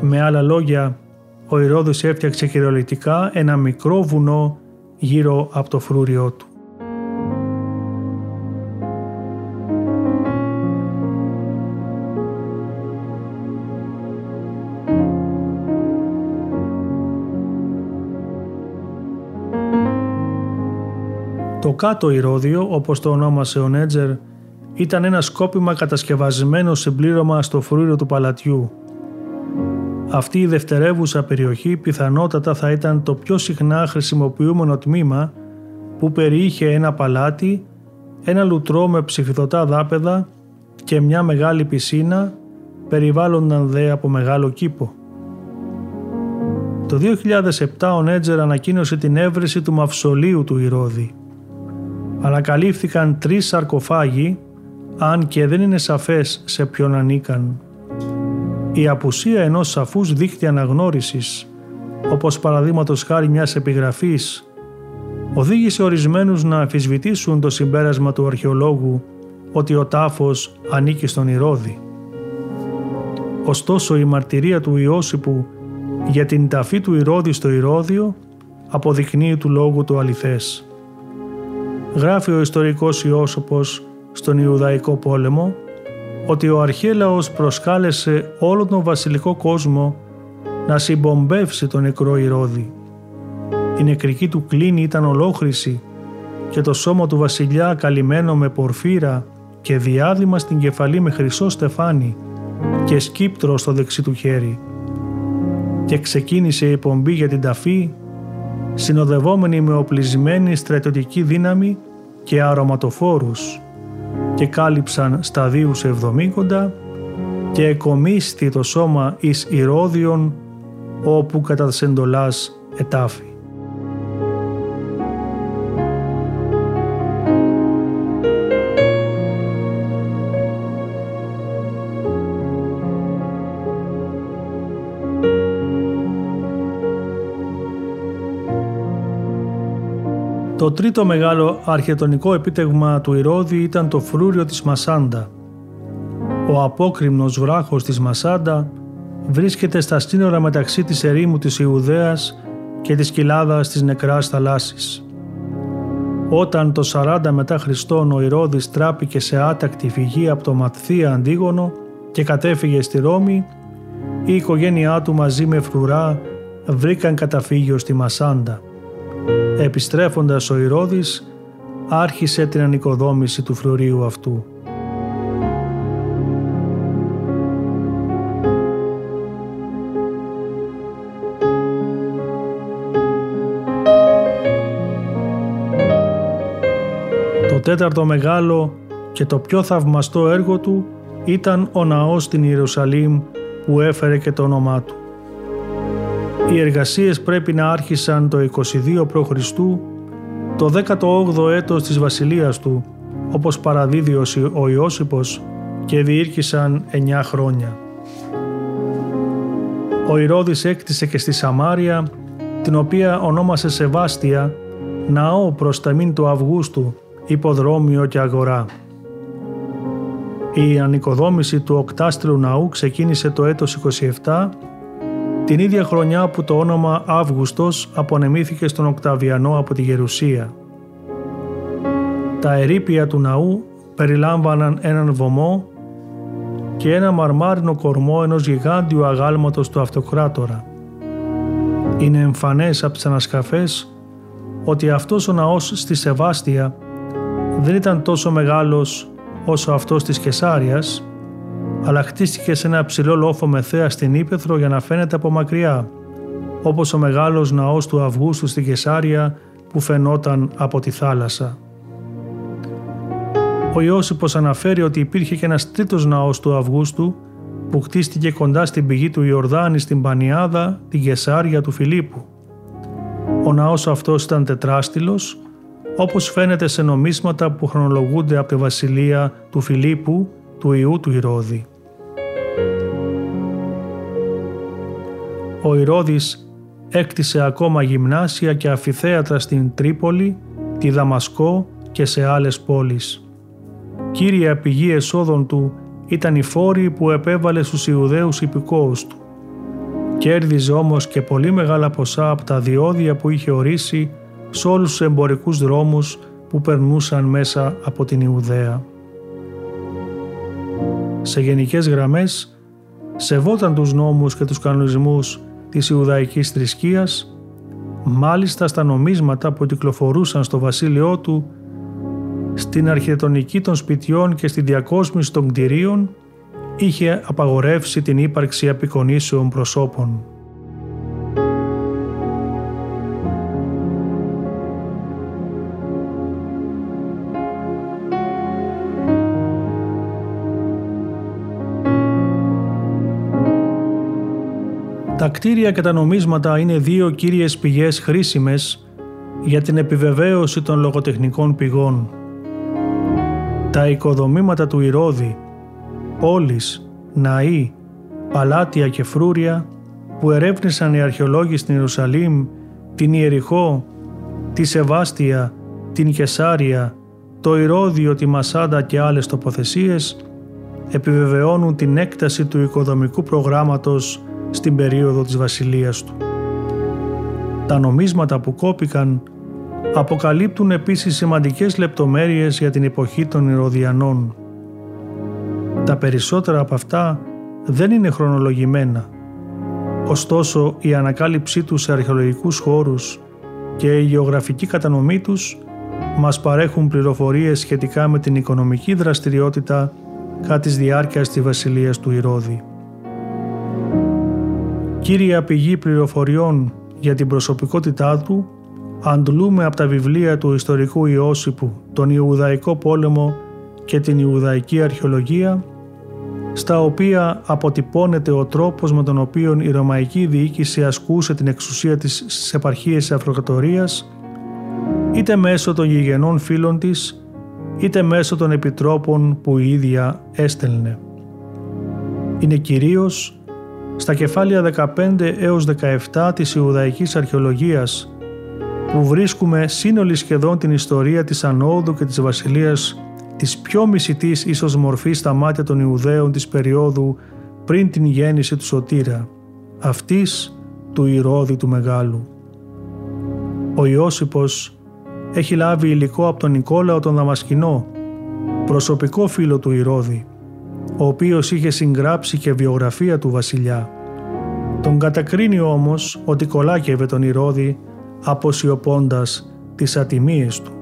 Με άλλα λόγια, ο Ηρώδης έφτιαξε κυριολεκτικά ένα μικρό βουνό γύρω από το φρούριό του. Το κάτω ηρώδιο, όπως το ονόμασε ο Νέτζερ, ήταν ένα σκόπιμα κατασκευασμένο συμπλήρωμα στο φρούριο του παλατιού, αυτή η δευτερεύουσα περιοχή πιθανότατα θα ήταν το πιο συχνά χρησιμοποιούμενο τμήμα που περιείχε ένα παλάτι, ένα λουτρό με ψηφιδωτά δάπεδα και μια μεγάλη πισίνα περιβάλλονταν δε από μεγάλο κήπο. Το 2007 ο Νέτζερ ανακοίνωσε την έβρεση του μαυσολίου του Ηρώδη. Ανακαλύφθηκαν τρεις σαρκοφάγοι, αν και δεν είναι σαφές σε ποιον ανήκαν. Η απουσία ενός σαφούς δίκτυα αναγνώρισης, όπως παραδείγματος χάρη μιας επιγραφής, οδήγησε ορισμένους να αφισβητήσουν το συμπέρασμα του αρχαιολόγου ότι ο τάφος ανήκει στον Ηρώδη. Ωστόσο η μαρτυρία του Ιώσιπου για την ταφή του Ηρώδη στο Ηρώδιο αποδεικνύει του λόγου του αληθές. Γράφει ο ιστορικός Ιώσοπος στον Ιουδαϊκό πόλεμο ότι ο αρχέλαος προσκάλεσε όλο τον βασιλικό κόσμο να συμπομπεύσει τον νεκρό Ηρώδη. Η νεκρική του κλίνη ήταν ολόχρηση και το σώμα του βασιλιά καλυμμένο με πορφύρα και διάδημα στην κεφαλή με χρυσό στεφάνι και σκύπτρο στο δεξί του χέρι. Και ξεκίνησε η πομπή για την ταφή, συνοδευόμενη με οπλισμένη στρατιωτική δύναμη και αρωματοφόρους και κάλυψαν σταδίους εβδομήκοντα και εκομίστη το σώμα εις ηρώδιον όπου κατά σεντολάς ετάφη. Το τρίτο μεγάλο αρχιτεκτονικό επίτευγμα του Ηρώδη ήταν το φρούριο της Μασάντα. Ο απόκριμνος βράχος της Μασάντα βρίσκεται στα σύνορα μεταξύ της ερήμου της Ιουδαίας και της κοιλάδας της νεκράς θαλάσσης. Όταν το 40 μετά Χριστόν ο Ηρώδης τράπηκε σε άτακτη φυγή από το Ματθία Αντίγωνο και κατέφυγε στη Ρώμη, η οικογένειά του μαζί με φρουρά βρήκαν καταφύγιο στη Μασάντα. Επιστρέφοντας ο Ηρώδης, άρχισε την ανοικοδόμηση του φρουρίου αυτού. Το τέταρτο μεγάλο και το πιο θαυμαστό έργο του ήταν ο ναός στην Ιερουσαλήμ που έφερε και το όνομά του. Οι εργασίες πρέπει να άρχισαν το 22 π.Χ. το 18ο έτος της βασιλείας του, όπως παραδίδει ο Ιώσυπος και διήρκησαν 9 χρόνια. Ο Ηρώδης έκτισε και στη Σαμάρια, την οποία ονόμασε Σεβάστια, ναό προς ταμήν του Αυγούστου, υποδρόμιο και αγορά. Η ανοικοδόμηση του οκτάστρου ναού ξεκίνησε το έτος 27 την ίδια χρονιά που το όνομα Αύγουστος απονεμήθηκε στον Οκταβιανό από τη Γερουσία. Τα ερήπια του ναού περιλάμβαναν έναν βωμό και ένα μαρμάρινο κορμό ενός γιγάντιου αγάλματος του αυτοκράτορα. Είναι εμφανές από τις ανασκαφές ότι αυτός ο ναός στη Σεβάστια δεν ήταν τόσο μεγάλος όσο αυτός της Κεσάριας αλλά χτίστηκε σε ένα ψηλό λόφο με θέα στην Ήπεθρο για να φαίνεται από μακριά, όπως ο μεγάλος ναός του Αυγούστου στη Κεσάρια που φαινόταν από τη θάλασσα. Ο Ιώσυπος αναφέρει ότι υπήρχε και ένας τρίτος ναός του Αυγούστου που χτίστηκε κοντά στην πηγή του Ιορδάνη στην Πανιάδα, τη Γεσάρια του Φιλίππου. Ο ναός αυτός ήταν τετράστιλος, όπως φαίνεται σε νομίσματα που χρονολογούνται από τη βασιλεία του Φιλίππου, του ιού του Ηρώδη. ο Ηρώδης έκτισε ακόμα γυμνάσια και αφιθέατρα στην Τρίπολη, τη Δαμασκό και σε άλλες πόλεις. Κύρια πηγή εσόδων του ήταν οι φόροι που επέβαλε στους Ιουδαίους υπηκόους του. Κέρδιζε όμως και πολύ μεγάλα ποσά από τα διόδια που είχε ορίσει σε όλους τους εμπορικούς δρόμους που περνούσαν μέσα από την Ιουδαία. Σε γενικές γραμμές, σεβόταν τους νόμους και τους κανονισμούς της Ιουδαϊκής θρησκείας, μάλιστα στα νομίσματα που κυκλοφορούσαν στο βασίλειό του, στην αρχιτεκτονική των σπιτιών και στη διακόσμηση των κτηρίων, είχε απαγορεύσει την ύπαρξη απεικονίσεων προσώπων. Κτίρια και τα νομίσματα είναι δύο κύριες πηγές χρήσιμες για την επιβεβαίωση των λογοτεχνικών πηγών. Τα οικοδομήματα του Ηρώδη, πόλεις, ναοί, παλάτια και φρούρια που ερεύνησαν οι αρχαιολόγοι στην Ιερουσαλήμ, την Ιεριχώ, τη Σεβάστια, την Κεσάρια, το Ηρώδιο, τη Μασάντα και άλλες τοποθεσίες επιβεβαιώνουν την έκταση του οικοδομικού προγράμματος στην περίοδο της βασιλείας του. Τα νομίσματα που κόπηκαν αποκαλύπτουν επίσης σημαντικές λεπτομέρειες για την εποχή των Ηρωδιανών. Τα περισσότερα από αυτά δεν είναι χρονολογημένα. Ωστόσο, η ανακάλυψή τους σε αρχαιολογικούς χώρους και η γεωγραφική κατανομή τους μας παρέχουν πληροφορίες σχετικά με την οικονομική δραστηριότητα κατά της διάρκειας της βασιλείας του Ηρώδη. Κύρια πηγή πληροφοριών για την προσωπικότητά του αντλούμε από τα βιβλία του ιστορικού Ιώσιπου, τον Ιουδαϊκό πόλεμο και την Ιουδαϊκή αρχαιολογία, στα οποία αποτυπώνεται ο τρόπος με τον οποίο η Ρωμαϊκή διοίκηση ασκούσε την εξουσία της στις επαρχίες της Αφροκρατορίας, είτε μέσω των γηγενών φίλων της, είτε μέσω των επιτρόπων που η ίδια έστελνε. Είναι κυρίως στα κεφάλαια 15 έως 17 της Ιουδαϊκής Αρχαιολογίας που βρίσκουμε σύνολη σχεδόν την ιστορία της ανόδου και της βασιλείας της πιο μισητής ίσως μορφής στα μάτια των Ιουδαίων της περίοδου πριν την γέννηση του Σωτήρα, αυτής του Ηρώδη του Μεγάλου. Ο Ιώσυπος έχει λάβει υλικό από τον Νικόλαο τον Δαμασκηνό, προσωπικό φίλο του Ηρώδη, ο οποίος είχε συγγράψει και βιογραφία του βασιλιά. Τον κατακρίνει όμως ότι κολάκευε τον Ηρώδη αποσιωπώντας τις ατιμίες του.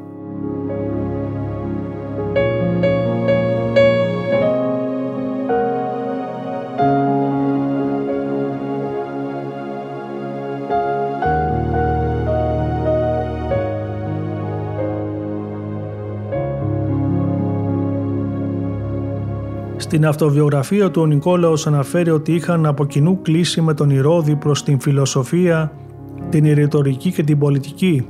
Στην αυτοβιογραφία του ο Νικόλαος αναφέρει ότι είχαν από κοινού κλείσει με τον Ηρώδη προς την φιλοσοφία, την ρητορική και την πολιτική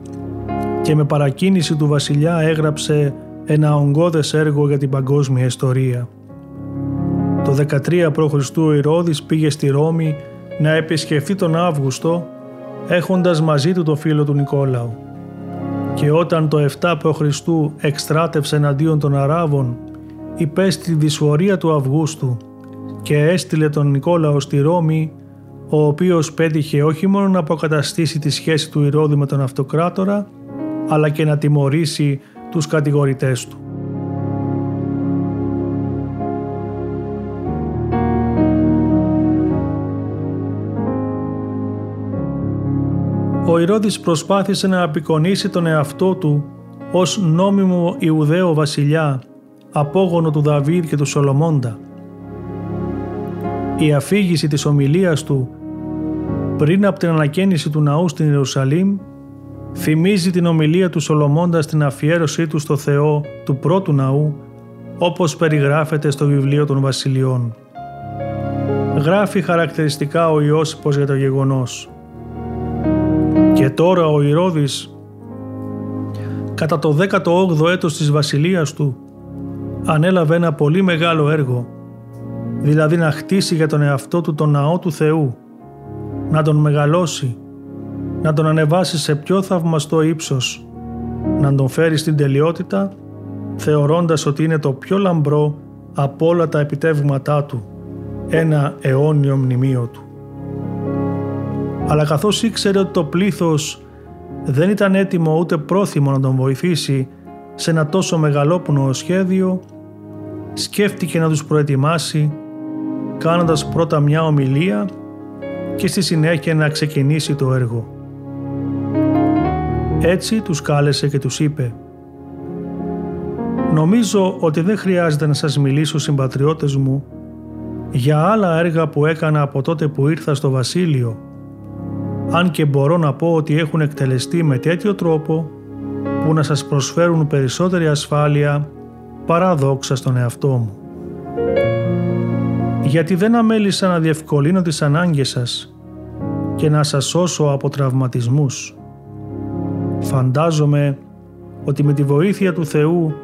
και με παρακίνηση του βασιλιά έγραψε ένα ογκώδες έργο για την παγκόσμια ιστορία. Το 13 π.Χ. ο Ηρώδης πήγε στη Ρώμη να επισκεφθεί τον Αύγουστο έχοντας μαζί του το φίλο του Νικόλαου. Και όταν το 7 π.Χ. εκστράτευσε εναντίον των Αράβων υπέστη τη δυσφορία του Αυγούστου και έστειλε τον Νικόλαο στη Ρώμη, ο οποίος πέτυχε όχι μόνο να αποκαταστήσει τη σχέση του Ηρώδη με τον Αυτοκράτορα, αλλά και να τιμωρήσει τους κατηγορητές του. Ο Ηρώδης προσπάθησε να απεικονίσει τον εαυτό του ως νόμιμο Ιουδαίο βασιλιά απόγονο του Δαβίδ και του Σολομώντα. Η αφήγηση της ομιλίας του πριν από την ανακαίνιση του ναού στην Ιερουσαλήμ θυμίζει την ομιλία του Σολομώντα στην αφιέρωσή του στο Θεό του πρώτου ναού όπως περιγράφεται στο βιβλίο των βασιλειών. Γράφει χαρακτηριστικά ο Ιώσυπος για το γεγονός. Και τώρα ο Ηρώδης κατά το 18ο έτος της βασιλείας του ανέλαβε ένα πολύ μεγάλο έργο, δηλαδή να χτίσει για τον εαυτό του τον ναό του Θεού, να τον μεγαλώσει, να τον ανεβάσει σε πιο θαυμαστό ύψος, να τον φέρει στην τελειότητα, θεωρώντας ότι είναι το πιο λαμπρό από όλα τα επιτεύγματά του, ένα αιώνιο μνημείο του. Αλλά καθώς ήξερε ότι το πλήθος δεν ήταν έτοιμο ούτε πρόθυμο να τον βοηθήσει σε ένα τόσο μεγαλόπνο σχέδιο, σκέφτηκε να τους προετοιμάσει κάνοντας πρώτα μια ομιλία και στη συνέχεια να ξεκινήσει το έργο. Έτσι τους κάλεσε και τους είπε «Νομίζω ότι δεν χρειάζεται να σας μιλήσω συμπατριώτες μου για άλλα έργα που έκανα από τότε που ήρθα στο βασίλειο αν και μπορώ να πω ότι έχουν εκτελεστεί με τέτοιο τρόπο που να σας προσφέρουν περισσότερη ασφάλεια παρά δόξα στον εαυτό μου. Γιατί δεν αμέλησα να διευκολύνω τις ανάγκες σας, και να σας σώσω από τραυματισμούς. Φαντάζομαι ότι με τη βοήθεια του Θεού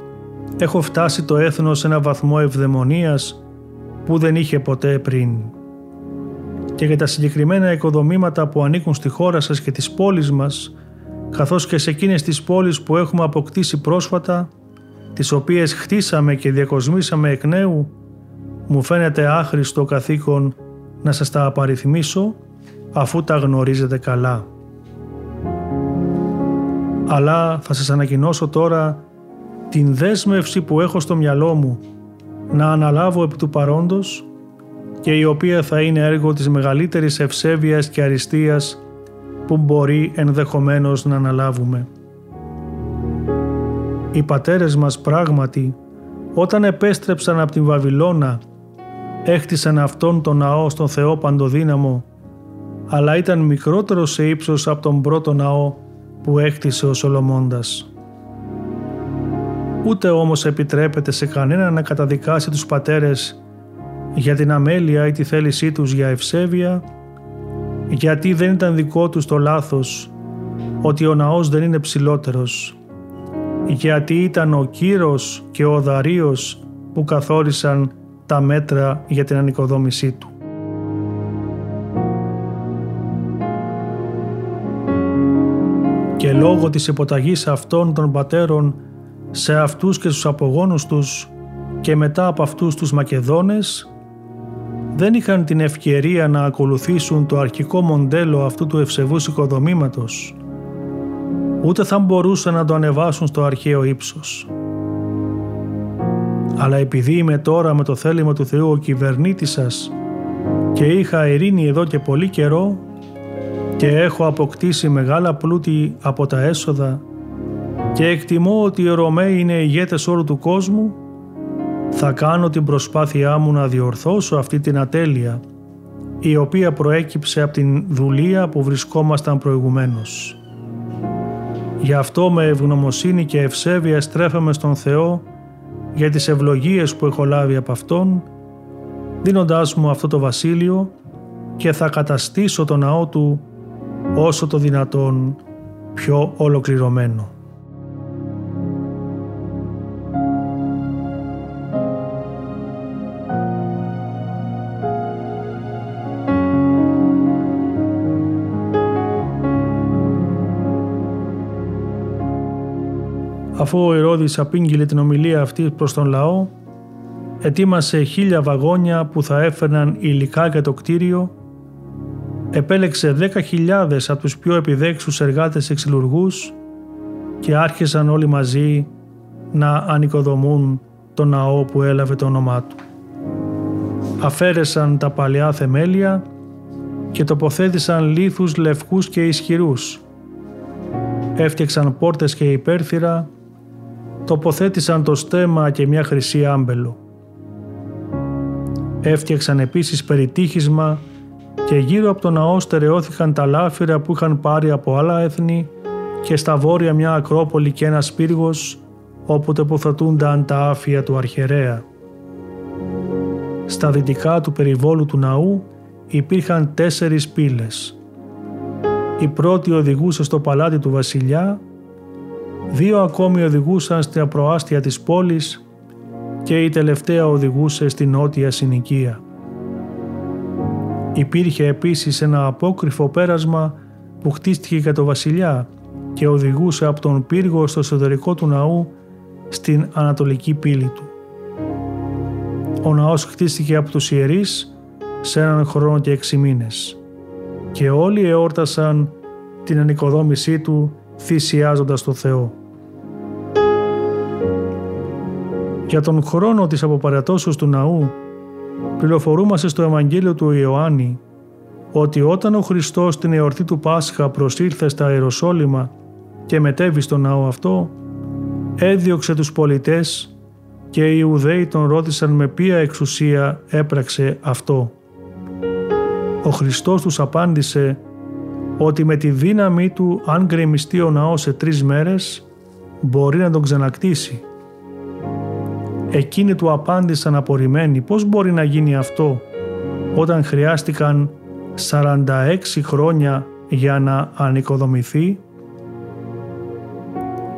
έχω φτάσει το έθνος σε ένα βαθμό ευδαιμονίας που δεν είχε ποτέ πριν. Και για τα συγκεκριμένα οικοδομήματα που ανήκουν στη χώρα σας και τις πόλεις μας, καθώς και σε εκείνες τις πόλεις που έχουμε αποκτήσει πρόσφατα, τις οποίες χτίσαμε και διακοσμήσαμε εκ νέου, μου φαίνεται άχρηστο καθήκον να σας τα απαριθμίσω αφού τα γνωρίζετε καλά. Αλλά θα σας ανακοινώσω τώρα την δέσμευση που έχω στο μυαλό μου να αναλάβω επί του παρόντος και η οποία θα είναι έργο της μεγαλύτερης ευσέβειας και αριστείας που μπορεί ενδεχομένως να αναλάβουμε. Οι πατέρες μας πράγματι όταν επέστρεψαν από την Βαβυλώνα έχτισαν αυτόν τον ναό στον Θεό Παντοδύναμο αλλά ήταν μικρότερο σε ύψος από τον πρώτο ναό που έκτισε ο Σολομώντας. Ούτε όμως επιτρέπεται σε κανένα να καταδικάσει τους πατέρες για την αμέλεια ή τη θέλησή τους για ευσέβεια, γιατί δεν ήταν δικό τους το λάθος ότι ο ναός δεν είναι ψηλότερος, γιατί ήταν ο Κύρος και ο Δαρίος που καθόρισαν τα μέτρα για την ανοικοδόμησή του. Και λόγω της υποταγής αυτών των πατέρων σε αυτούς και στους απογόνους τους και μετά από αυτούς τους Μακεδόνες δεν είχαν την ευκαιρία να ακολουθήσουν το αρχικό μοντέλο αυτού του ευσεβούς οικοδομήματος ούτε θα μπορούσαν να το ανεβάσουν στο αρχαίο ύψος. Αλλά επειδή είμαι τώρα με το θέλημα του Θεού ο κυβερνήτης σας και είχα ειρήνη εδώ και πολύ καιρό και έχω αποκτήσει μεγάλα πλούτη από τα έσοδα και εκτιμώ ότι οι Ρωμαίοι είναι ηγέτες όλου του κόσμου, θα κάνω την προσπάθειά μου να διορθώσω αυτή την ατέλεια η οποία προέκυψε από την δουλεία που βρισκόμασταν προηγουμένως. Γι' αυτό με ευγνωμοσύνη και ευσέβεια στρέφαμε στον Θεό για τις ευλογίες που έχω λάβει από Αυτόν, δίνοντάς μου αυτό το βασίλειο και θα καταστήσω το ναό Του όσο το δυνατόν πιο ολοκληρωμένο. Αφού ο Ηρώδης απήγγειλε την ομιλία αυτή προς τον λαό, ετοίμασε χίλια βαγόνια που θα έφερναν υλικά για το κτίριο, επέλεξε 10.000 από τους πιο επιδέξους εργάτες εξυλουργούς και άρχισαν όλοι μαζί να ανοικοδομούν το ναό που έλαβε το όνομά του. Αφαίρεσαν τα παλιά θεμέλια και τοποθέτησαν λίθους λευκούς και ισχυρούς. Έφτιαξαν πόρτες και υπέρθυρα τοποθέτησαν το στέμα και μια χρυσή άμπελο. Έφτιαξαν επίσης περιτύχισμα και γύρω από το ναό στερεώθηκαν τα λάφυρα που είχαν πάρει από άλλα έθνη και στα βόρεια μια ακρόπολη και ένας πύργος όπου τοποθετούνταν τα άφια του αρχαιρέα. Στα δυτικά του περιβόλου του ναού υπήρχαν τέσσερις πύλες. Η πρώτη οδηγούσε στο παλάτι του βασιλιά Δύο ακόμη οδηγούσαν στην προάστια της πόλης και η τελευταία οδηγούσε στην νότια συνοικία. Υπήρχε επίσης ένα απόκριφο πέρασμα που χτίστηκε για το βασιλιά και οδηγούσε από τον πύργο στο εσωτερικό του ναού στην ανατολική πύλη του. Ο ναός χτίστηκε από τους ιερείς σε έναν χρόνο και έξι μήνες και όλοι εόρτασαν την ανοικοδόμησή του θυσιάζοντας το Θεό. Για τον χρόνο της αποπαρατώσεως του ναού πληροφορούμαστε στο Ευαγγέλιο του Ιωάννη ότι όταν ο Χριστός την εορτή του Πάσχα προσήλθε στα Ιεροσόλυμα και μετέβη στο ναό αυτό, έδιωξε τους πολιτές και οι Ιουδαίοι τον ρώτησαν με ποια εξουσία έπραξε αυτό. Ο Χριστός τους απάντησε ότι με τη δύναμή του αν γκρεμιστεί ο ναός σε τρεις μέρες μπορεί να τον ξανακτήσει. Εκείνοι του απάντησαν απορριμμένοι πώς μπορεί να γίνει αυτό όταν χρειάστηκαν 46 χρόνια για να ανοικοδομηθεί,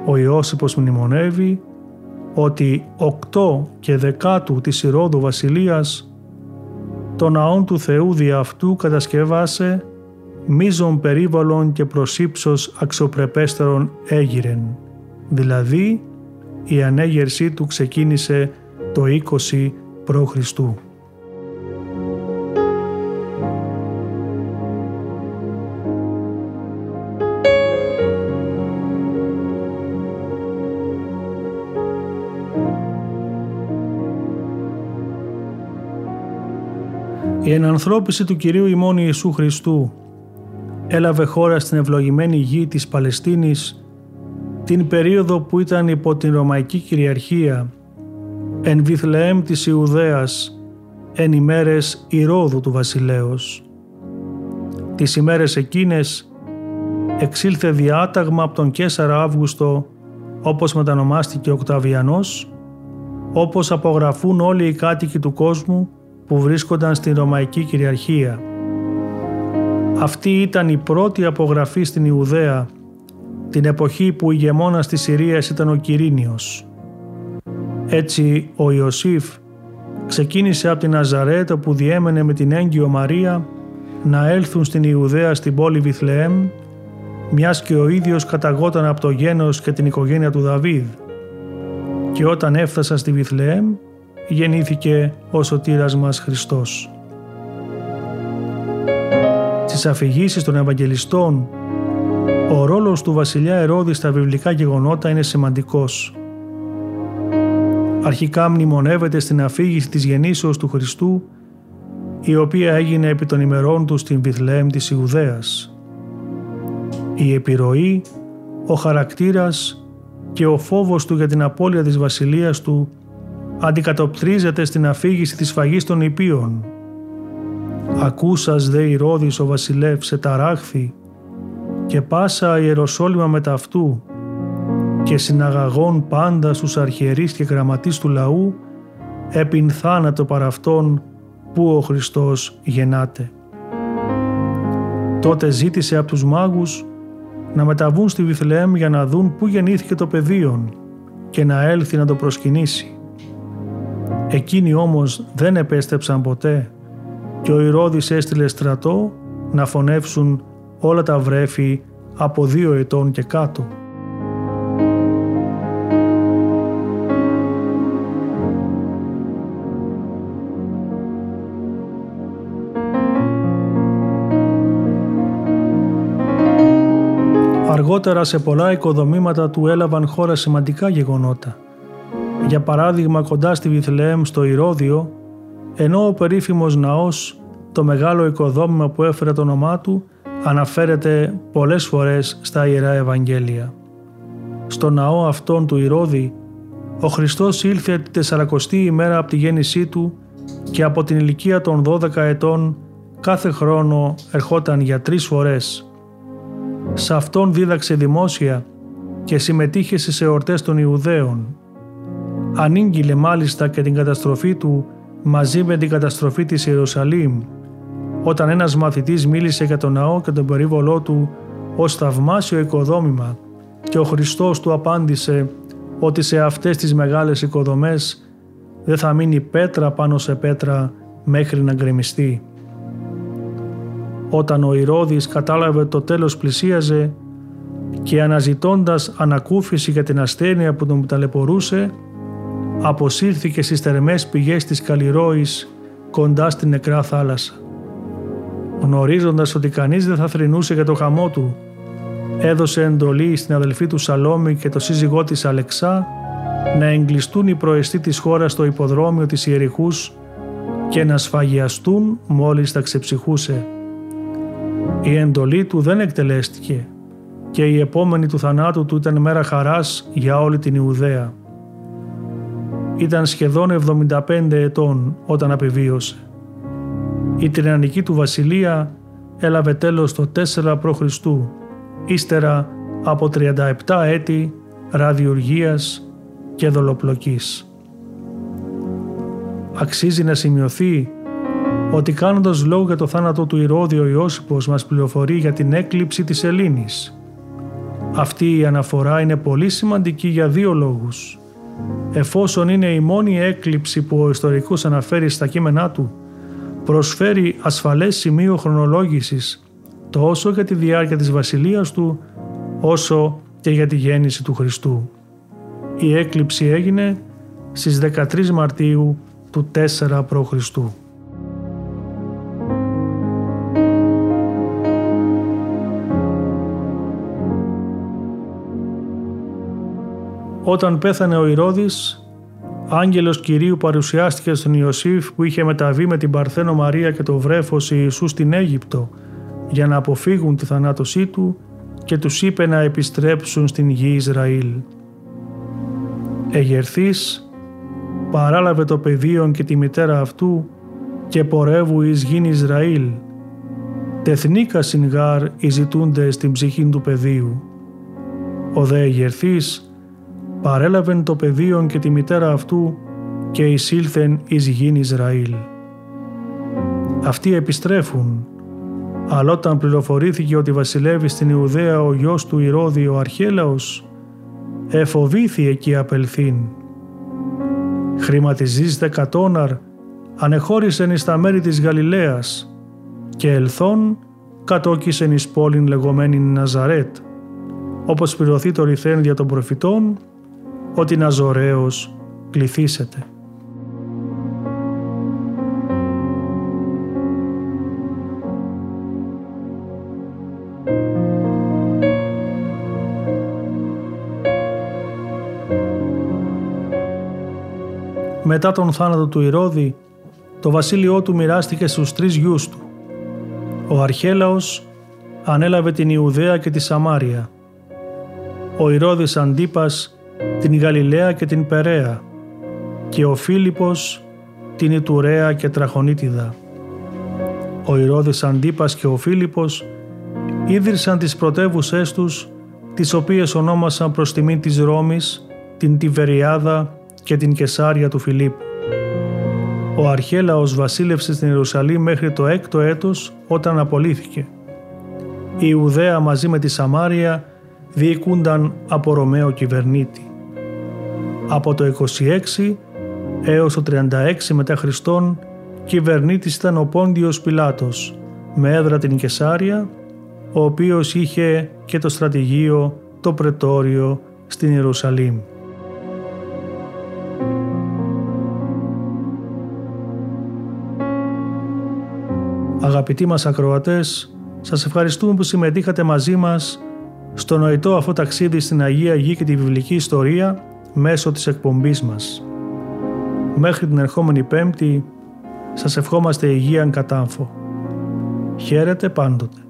ο Ιώσυπος μνημονεύει ότι 8 και δεκάτου της Ηρώδου Βασιλείας το ναόν του Θεού δι' αυτού κατασκευάσε μίζων περίβαλων και προσύψος αξιοπρεπέστερων έγιρεν, δηλαδή η ανέγερσή του ξεκίνησε το 20 π.Χ. Η ενανθρώπιση του Κυρίου ημών Ιησού Χριστού έλαβε χώρα στην ευλογημένη γη της Παλαιστίνης την περίοδο που ήταν υπό την Ρωμαϊκή Κυριαρχία εν Βιθλεέμ της Ιουδαίας εν ημέρες Ηρώδου του Βασιλέως. Τις ημέρες εκείνες εξήλθε διάταγμα από τον Κέσαρα Αύγουστο όπως μετανομάστηκε Οκταβιανός όπως απογραφούν όλοι οι κάτοικοι του κόσμου που βρίσκονταν στην Ρωμαϊκή Κυριαρχία. Αυτή ήταν η πρώτη απογραφή στην Ιουδαία την εποχή που ηγεμόνας της Συρίας ήταν ο Κυρίνιος. Έτσι ο Ιωσήφ ξεκίνησε από την Ναζαρέτ που διέμενε με την έγκυο Μαρία να έλθουν στην Ιουδαία στην πόλη Βιθλεέμ μιας και ο ίδιος καταγόταν από το γένος και την οικογένεια του Δαβίδ και όταν έφτασα στη Βιθλεέμ γεννήθηκε ο σωτήρας μας Χριστός. Στις αφηγήσεις των Ευαγγελιστών ο ρόλος του βασιλιά Ερόδη στα βιβλικά γεγονότα είναι σημαντικός. Αρχικά μνημονεύεται στην αφήγηση της γεννήσεως του Χριστού η οποία έγινε επί των ημερών του στην Βιθλέμ της Ιουδαίας. Η επιρροή, ο χαρακτήρας και ο φόβος του για την απώλεια της βασιλείας του αντικατοπτρίζεται στην αφήγηση της φαγής των υπείων. «Ακούσας δε Ηρώδης ο βασιλεύς σε ταράχθη και πάσα Ιεροσόλυμα μετά αυτού και συναγαγών πάντα στους αρχιερείς και γραμματείς του λαού έπιν θάνατο παρά αυτόν που ο Χριστός γεννάται. Τότε ζήτησε από τους μάγους να μεταβούν στη Βιθλεέμ για να δουν πού γεννήθηκε το παιδίον και να έλθει να το προσκυνήσει. Εκείνοι όμως δεν επέστρεψαν ποτέ και ο Ηρώδης έστειλε στρατό να φωνεύσουν όλα τα βρέφη από δύο ετών και κάτω. Αργότερα σε πολλά οικοδομήματα του έλαβαν χώρα σημαντικά γεγονότα. Για παράδειγμα κοντά στη Βιθλεέμ στο Ηρώδιο, ενώ ο περίφημος ναός, το μεγάλο οικοδόμημα που έφερε το όνομά του, αναφέρεται πολλές φορές στα Ιερά Ευαγγέλια. Στο ναό αυτόν του Ηρώδη, ο Χριστός ήλθε τη 40η ημέρα από τη γέννησή Του και από την ηλικία των 12 ετών κάθε χρόνο ερχόταν για τρεις φορές. Σε αυτόν δίδαξε δημόσια και συμμετείχε στις εορτές των Ιουδαίων. Ανήγγειλε μάλιστα και την καταστροφή του μαζί με την καταστροφή της Ιερουσαλήμ όταν ένας μαθητής μίλησε για τον ναό και τον περίβολό του ως θαυμάσιο οικοδόμημα και ο Χριστός του απάντησε ότι σε αυτές τις μεγάλες οικοδομές δεν θα μείνει πέτρα πάνω σε πέτρα μέχρι να γκρεμιστεί. Όταν ο Ηρώδης κατάλαβε το τέλος πλησίαζε και αναζητώντας ανακούφιση για την ασθένεια που τον ταλαιπωρούσε, αποσύρθηκε στις θερμές πηγές της Καλλιρόης κοντά στην νεκρά θάλασσα γνωρίζοντας ότι κανείς δεν θα θρυνούσε για το χαμό του. Έδωσε εντολή στην αδελφή του Σαλόμη και το σύζυγό της Αλεξά να εγκλειστούν οι προεστοί της χώρας στο υποδρόμιο της Ιεριχούς και να σφαγιαστούν μόλις τα ξεψυχούσε. Η εντολή του δεν εκτελέστηκε και η επόμενη του θανάτου του ήταν μέρα χαράς για όλη την Ιουδαία. Ήταν σχεδόν 75 ετών όταν απεβίωσε. Η τυραννική του βασιλεία έλαβε τέλος το 4 π.Χ. ύστερα από 37 έτη ραδιουργίας και δολοπλοκής. Αξίζει να σημειωθεί ότι κάνοντας λόγο για το θάνατο του Ηρώδη ο Ιώσυπος μας πληροφορεί για την έκλειψη της Ελλήνης. Αυτή η αναφορά είναι πολύ σημαντική για δύο λόγους. Εφόσον είναι η μόνη έκλειψη που ο ιστορικός αναφέρει στα κείμενά του, προσφέρει ασφαλές σημείο χρονολόγησης τόσο για τη διάρκεια της βασιλείας του, όσο και για τη γέννηση του Χριστού. Η έκλειψη έγινε στις 13 Μαρτίου του 4 π.Χ. Όταν πέθανε ο Ηρώδης, άγγελος Κυρίου παρουσιάστηκε στον Ιωσήφ που είχε μεταβεί με την Παρθένο Μαρία και το βρέφος Ιησούς στην Αίγυπτο για να αποφύγουν τη θανάτωσή του και τους είπε να επιστρέψουν στην γη Ισραήλ. Εγερθής παράλαβε το παιδίον και τη μητέρα αυτού και πορεύου εις γην Ισραήλ. Τεθνίκα συγκάρ οι ζητούνται στην ψυχή του παιδίου. Ο δε εγερθής παρέλαβεν το παιδίον και τη μητέρα αυτού και εισήλθεν εις γην Ισραήλ. Αυτοί επιστρέφουν, αλλά όταν πληροφορήθηκε ότι βασιλεύει στην Ιουδαία ο γιος του Ηρώδη ο Αρχέλαος, εφοβήθη εκεί απελθύν. Χρηματιζείς κατόναρ, ανεχώρησεν εις τα μέρη της Γαλιλαίας και ελθόν κατόκισεν εις πόλην λεγόμενη Ναζαρέτ, όπως πληρωθεί το ρηθέν δια των προφητών, ότι Ναζωραίος κληθήσετε. Μετά τον θάνατο του Ηρώδη, το βασίλειό του μοιράστηκε στους τρεις γιους του. Ο Αρχέλαος ανέλαβε την Ιουδαία και τη Σαμάρια. Ο Ηρώδης Αντίπας την Γαλιλαία και την Περαία και ο Φίλιππος την Ιτουρέα και Τραχονίτιδα. Ο Ηρώδης Αντίπας και ο Φίλιππος ίδρυσαν τις πρωτεύουσές τους τις οποίες ονόμασαν προς τιμή της Ρώμης την Τιβεριάδα και την Κεσάρια του Φιλίππου. Ο Αρχέλαος βασίλευσε στην Ιερουσαλήμ μέχρι το έκτο έτος όταν απολύθηκε. Η Ιουδαία μαζί με τη Σαμάρια διοικούνταν από Ρωμαίο κυβερνήτη. Από το 26 έως το 36 μετά Χριστόν κυβερνήτης ήταν ο Πόντιος Πιλάτος με έδρα την Κεσάρια ο οποίος είχε και το στρατηγείο, το πρετόριο στην Ιερουσαλήμ. Αγαπητοί μας ακροατές, σας ευχαριστούμε που συμμετείχατε μαζί μας στο νοητό αυτό ταξίδι στην Αγία Γη και τη βιβλική ιστορία μέσω της εκπομπής μας. Μέχρι την ερχόμενη Πέμπτη σας ευχόμαστε υγείαν κατάμφο. Χαίρετε πάντοτε.